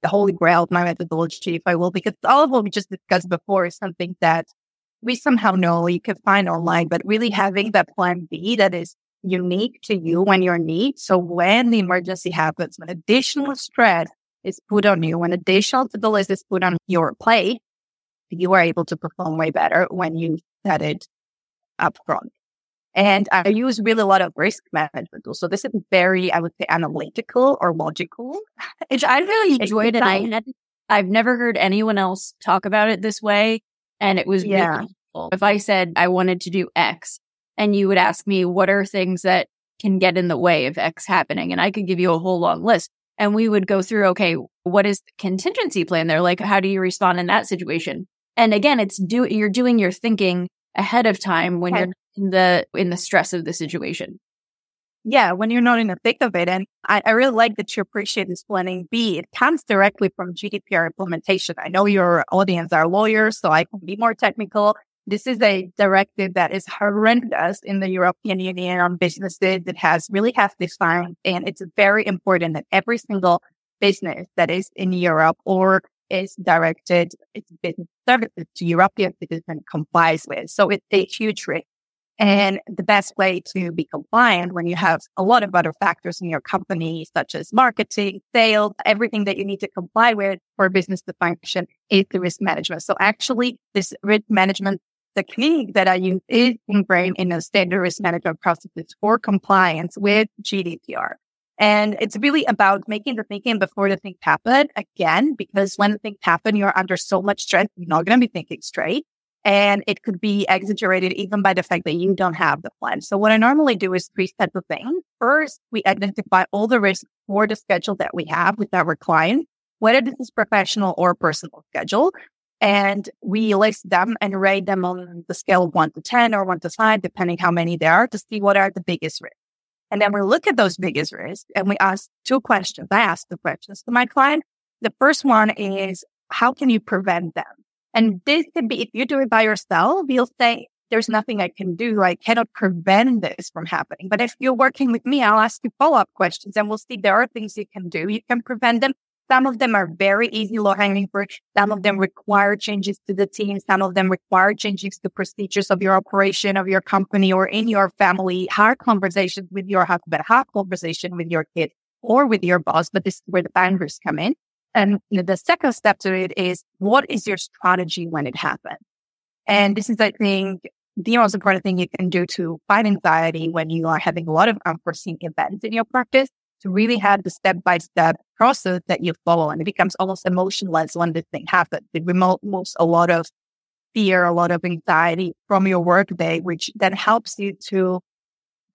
the holy grail of my methodology, if I will, because all of what we just discussed before is something that we somehow know you can find online, but really having that plan B that is unique to you when you're in need. So when the emergency happens, when additional stress is put on you, when additional to the list is put on your plate, you are able to perform way better when you set it up front. And I use really a lot of risk management tools. So this is very, I would say, analytical or logical. Which I really enjoyed it. I, I've never heard anyone else talk about it this way. And it was yeah. really helpful. If I said I wanted to do X and you would ask me, what are things that can get in the way of X happening? And I could give you a whole long list. And we would go through, okay, what is the contingency plan there? Like, how do you respond in that situation? And again, it's do, you're doing your thinking ahead of time when okay. you're in the in the stress of the situation. Yeah, when you're not in the thick of it. And I, I really like that you appreciate this planning B. It comes directly from GDPR implementation. I know your audience are lawyers, so I can be more technical. This is a directive that is horrendous in the European Union on businesses. It has really hefty fines, and it's very important that every single business that is in Europe or is directed its business services to European citizens complies with. So it's a huge risk. And the best way to be compliant when you have a lot of other factors in your company, such as marketing, sales, everything that you need to comply with for business to function is the risk management. So actually this risk management technique that I use is ingrained in the standard risk management processes for compliance with GDPR. And it's really about making the thinking before the things happen again, because when the things happen, you're under so much stress, you're not going to be thinking straight. And it could be exaggerated even by the fact that you don't have the plan. So what I normally do is three sets of things. First, we identify all the risks for the schedule that we have with our client, whether this is professional or personal schedule. And we list them and rate them on the scale of one to 10 or one to five, depending how many there are to see what are the biggest risks. And then we look at those biggest risks and we ask two questions. I ask the questions to my client. The first one is, how can you prevent them? And this can be, if you do it by yourself, you'll say, there's nothing I can do. I cannot prevent this from happening. But if you're working with me, I'll ask you follow up questions and we'll see there are things you can do. You can prevent them. Some of them are very easy, low hanging fruit. Some of them require changes to the team. Some of them require changes to procedures of your operation, of your company, or in your family. Hard conversations with your husband, hard conversation with your kid or with your boss. But this is where the boundaries come in. And the second step to it is what is your strategy when it happens? And this is, I think, the most important thing you can do to fight anxiety when you are having a lot of unforeseen events in your practice really have the step by step process that you follow. And it becomes almost emotionless when this thing happens. It removes a lot of fear, a lot of anxiety from your workday, which then helps you to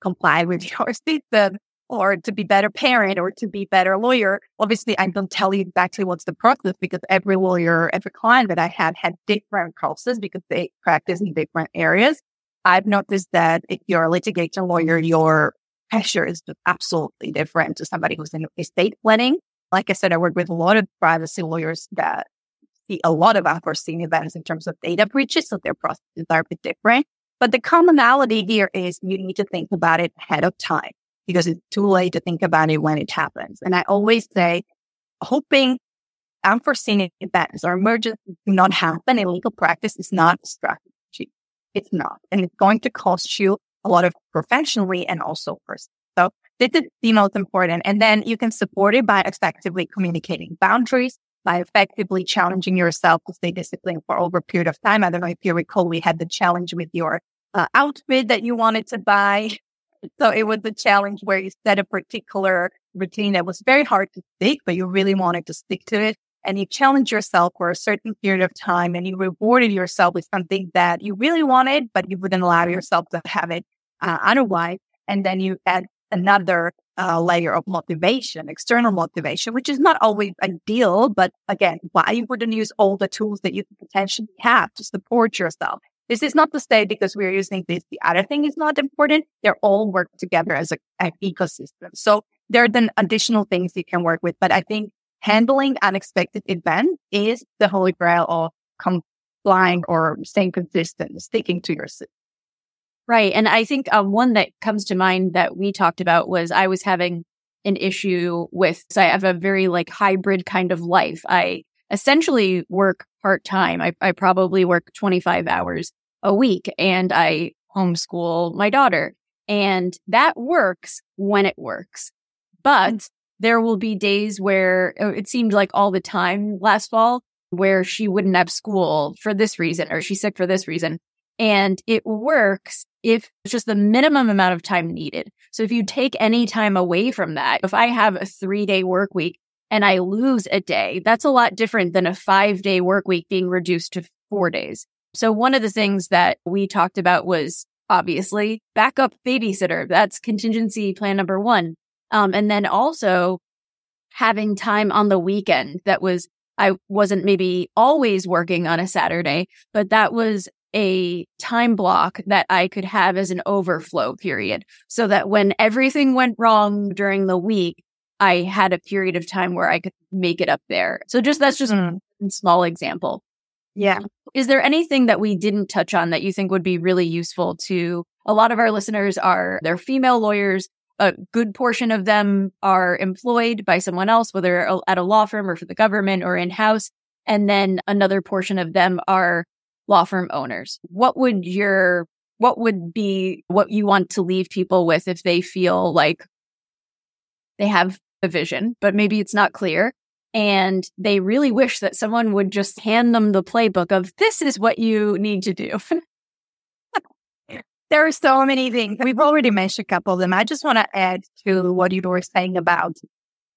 comply with your system or to be better parent or to be better lawyer. Obviously, I don't tell you exactly what's the process because every lawyer, every client that I had had different process because they practice in different areas. I've noticed that if you're a litigation lawyer, your pressure is absolutely different to somebody who's in estate planning. Like I said, I work with a lot of privacy lawyers that see a lot of unforeseen events in terms of data breaches. So their processes are a bit different. But the commonality here is you need to think about it ahead of time because it's too late to think about it when it happens. And I always say, hoping unforeseen events or emergencies do not happen in legal practice is not a strategy. It's not. And it's going to cost you a lot of professionally and also personally. So this is the most important. And then you can support it by effectively communicating boundaries, by effectively challenging yourself to stay disciplined for over a period of time. I don't know if you recall, we had the challenge with your uh, outfit that you wanted to buy. So it was a challenge where you set a particular routine that was very hard to stick, but you really wanted to stick to it. And you challenged yourself for a certain period of time and you rewarded yourself with something that you really wanted, but you wouldn't allow yourself to have it uh, otherwise. And then you add another uh, layer of motivation, external motivation, which is not always ideal. But again, why you wouldn't use all the tools that you potentially have to support yourself? This is not to say because we're using this, the other thing is not important. They're all work together as a, an ecosystem. So there are then additional things you can work with. But I think handling unexpected events is the holy grail of complying or staying consistent, sticking to your system. Right. And I think um, one that comes to mind that we talked about was I was having an issue with, so I have a very like hybrid kind of life. I essentially work part time. I, I probably work 25 hours a week and I homeschool my daughter. And that works when it works. But mm. There will be days where uh, it seemed like all the time last fall where she wouldn't have school for this reason or she's sick for this reason. And it works if it's just the minimum amount of time needed. So if you take any time away from that, if I have a three day work week and I lose a day, that's a lot different than a five day work week being reduced to four days. So one of the things that we talked about was obviously backup babysitter. That's contingency plan number one. Um, and then also having time on the weekend that was I wasn't maybe always working on a Saturday, but that was a time block that I could have as an overflow period so that when everything went wrong during the week, I had a period of time where I could make it up there. So just that's just mm. a small example. Yeah. Is there anything that we didn't touch on that you think would be really useful to a lot of our listeners are they're female lawyers. A good portion of them are employed by someone else, whether at a law firm or for the government or in house. And then another portion of them are law firm owners. What would your, what would be what you want to leave people with if they feel like they have a vision, but maybe it's not clear and they really wish that someone would just hand them the playbook of this is what you need to do. there are so many things. We've already mentioned a couple of them. I just want to add to what you were saying about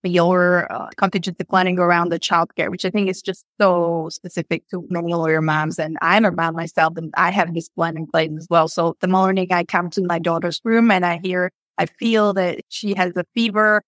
your uh, contingency planning around the childcare, which I think is just so specific to many lawyer moms. And I'm a mom myself and I have this plan in place as well. So the morning I come to my daughter's room and I hear, I feel that she has a fever.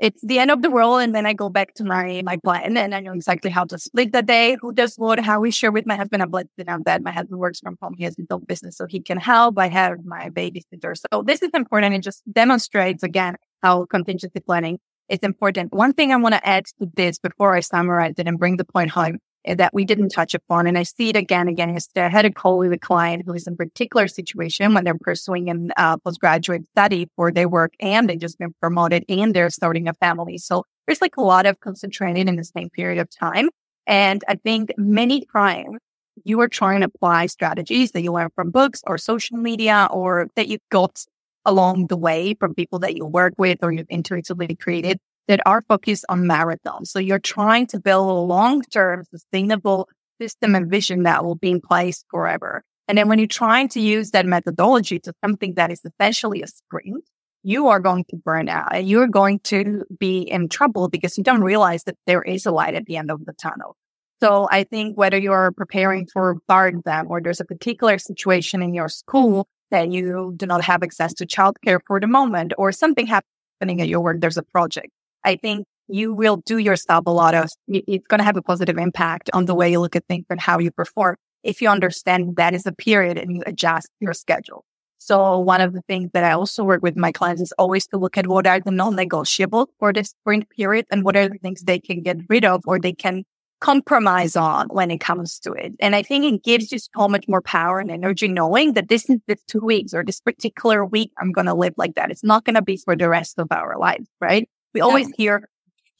It's the end of the world. And then I go back to my, my plan and I know exactly how to split the day, who does what, how we share with my husband. I'm blessed enough that my husband works from home. He has his own business, so he can help. I have my babysitter. So this is important. It just demonstrates again how contingency planning is important. One thing I want to add to this before I summarize it and bring the point home that we didn't touch upon, and I see it again again yesterday. I had a call with a client who is in particular situation when they're pursuing a uh, postgraduate study for their work and they just been promoted and they're starting a family. So there's like a lot of concentrated in the same period of time. And I think many times you are trying to apply strategies that you learn from books or social media or that you got along the way from people that you work with or you've intuitively created that are focused on marathons. So you're trying to build a long term sustainable system and vision that will be in place forever. And then when you're trying to use that methodology to something that is essentially a sprint, you are going to burn out and you're going to be in trouble because you don't realize that there is a light at the end of the tunnel. So I think whether you're preparing for a bar exam or there's a particular situation in your school that you do not have access to childcare for the moment or something happening at your work, there's a project. I think you will do yourself a lot of, it's going to have a positive impact on the way you look at things and how you perform if you understand that is a period and you adjust your schedule. So one of the things that I also work with my clients is always to look at what are the non-negotiables for this sprint period and what are the things they can get rid of or they can compromise on when it comes to it. And I think it gives you so much more power and energy knowing that this is this two weeks or this particular week I'm going to live like that. It's not going to be for the rest of our lives, right? We always hear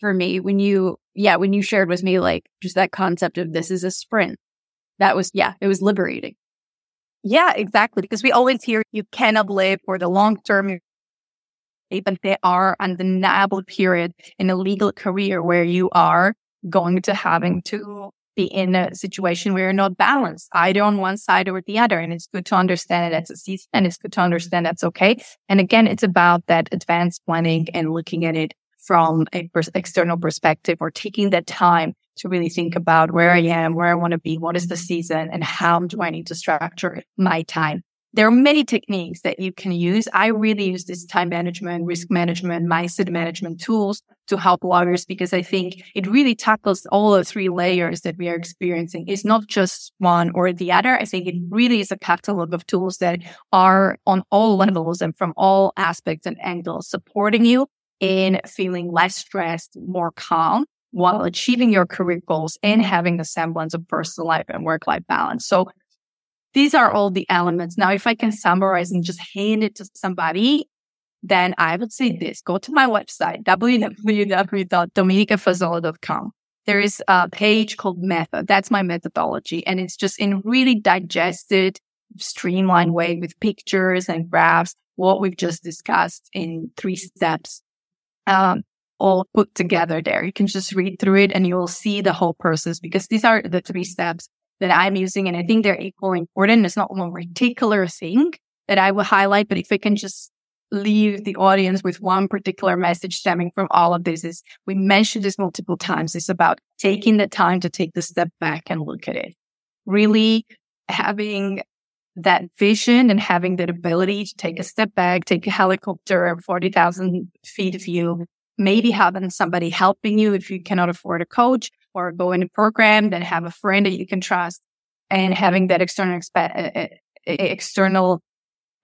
for me when you, yeah, when you shared with me, like just that concept of this is a sprint. That was, yeah, it was liberating. Yeah, exactly. Because we always hear you cannot live for the long term. Even there are undeniable period in a legal career where you are going to having to be in a situation where you're not balanced either on one side or the other. And it's good to understand that that's a season and it's good to understand that's okay. And again, it's about that advanced planning and looking at it from a pers- external perspective or taking that time to really think about where I am, where I want to be, what is the season and how do I need to structure my time there are many techniques that you can use. I really use this time management, risk management, mindset management tools to help lawyers because I think it really tackles all the three layers that we are experiencing. It's not just one or the other. I think it really is a catalog of tools that are on all levels and from all aspects and angles supporting you in feeling less stressed, more calm while achieving your career goals and having a semblance of personal life and work life balance. So these are all the elements. Now, if I can summarize and just hand it to somebody, then I would say this go to my website, www.dominikafasolo.com. There is a page called method. That's my methodology. And it's just in really digested, streamlined way with pictures and graphs, what we've just discussed in three steps, um, all put together there. You can just read through it and you'll see the whole process because these are the three steps that I'm using. And I think they're equally important. It's not one particular thing that I will highlight, but if I can just leave the audience with one particular message stemming from all of this is we mentioned this multiple times. It's about taking the time to take the step back and look at it. Really having that vision and having that ability to take a step back, take a helicopter 40,000 feet of view, maybe having somebody helping you if you cannot afford a coach or go in a program, then have a friend that you can trust and having that external expe- uh, uh, external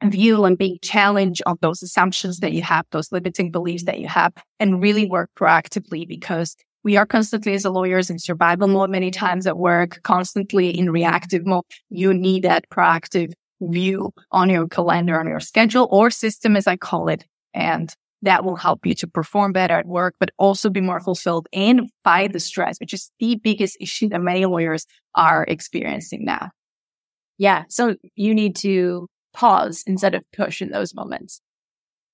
view and being challenged on those assumptions that you have, those limiting beliefs that you have, and really work proactively because we are constantly as lawyers in survival mode many times at work, constantly in reactive mode. You need that proactive view on your calendar, on your schedule or system, as I call it. And that will help you to perform better at work, but also be more fulfilled and fight the stress, which is the biggest issue that many lawyers are experiencing now. Yeah. So you need to pause instead of push in those moments.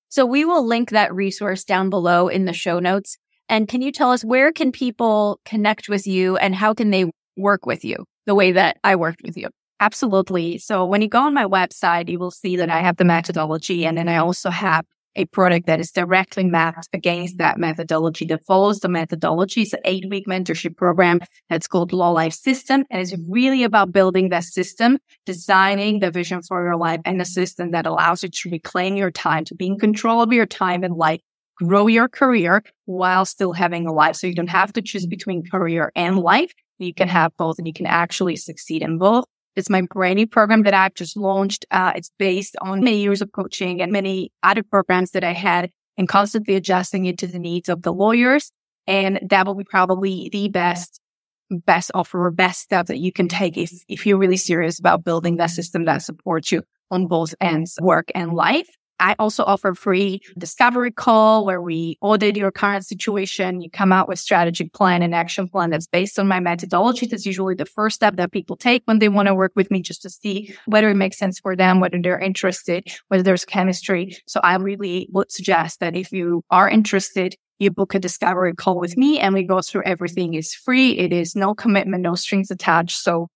So we will link that resource down below in the show notes. And can you tell us where can people connect with you and how can they work with you the way that I worked with you? Absolutely. So when you go on my website, you will see that I have the methodology and then I also have a product that is directly mapped against that methodology that follows the methodology. It's an eight week mentorship program that's called Law Life System. And it's really about building that system, designing the vision for your life and a system that allows you to reclaim your time, to be in control of your time and life, grow your career while still having a life. So you don't have to choose between career and life. You can have both and you can actually succeed in both. It's my brand new program that I've just launched. Uh, it's based on many years of coaching and many other programs that I had and constantly adjusting it to the needs of the lawyers. And that will be probably the best, best offer or best step that you can take if, if you're really serious about building that system that supports you on both ends, work and life. I also offer free discovery call where we audit your current situation. You come out with strategic plan and action plan that's based on my methodology. That's usually the first step that people take when they want to work with me just to see whether it makes sense for them, whether they're interested, whether there's chemistry. So I really would suggest that if you are interested, you book a discovery call with me and we go through everything. It's free. It is no commitment, no strings attached. So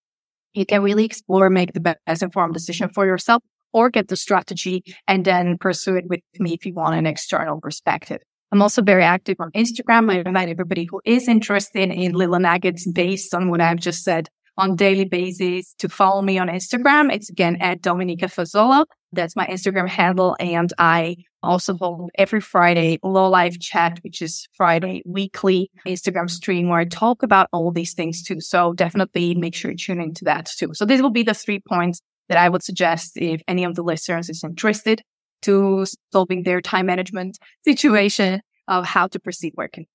you can really explore, make the best informed decision for yourself or get the strategy and then pursue it with me if you want an external perspective. I'm also very active on Instagram. I invite everybody who is interested in little nuggets based on what I've just said on daily basis to follow me on Instagram. It's again at Dominika Fasolo. That's my Instagram handle. And I also hold every Friday Law Life Chat, which is Friday weekly Instagram stream where I talk about all these things too. So definitely make sure you tune into that too. So these will be the three points that I would suggest if any of the listeners is interested to solving their time management situation of how to proceed working.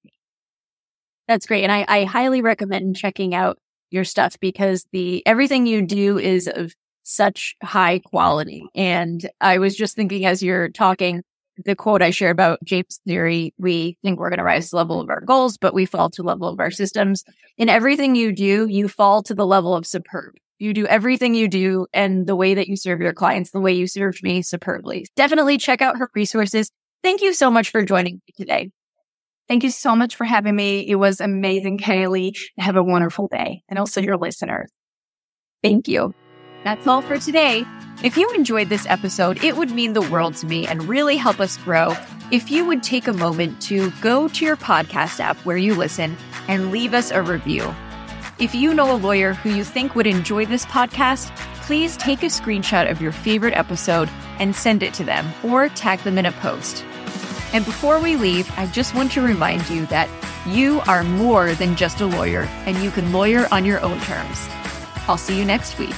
That's great. And I, I highly recommend checking out your stuff because the everything you do is of such high quality. And I was just thinking as you're talking, the quote I share about James Clear, we think we're going to rise to the level of our goals, but we fall to the level of our systems. In everything you do, you fall to the level of superb. You do everything you do and the way that you serve your clients, the way you served me superbly. Definitely check out her resources. Thank you so much for joining me today. Thank you so much for having me. It was amazing, Kailey. Have a wonderful day and also your listeners. Thank you. That's all for today. If you enjoyed this episode, it would mean the world to me and really help us grow if you would take a moment to go to your podcast app where you listen and leave us a review. If you know a lawyer who you think would enjoy this podcast, please take a screenshot of your favorite episode and send it to them or tag them in a post. And before we leave, I just want to remind you that you are more than just a lawyer and you can lawyer on your own terms. I'll see you next week.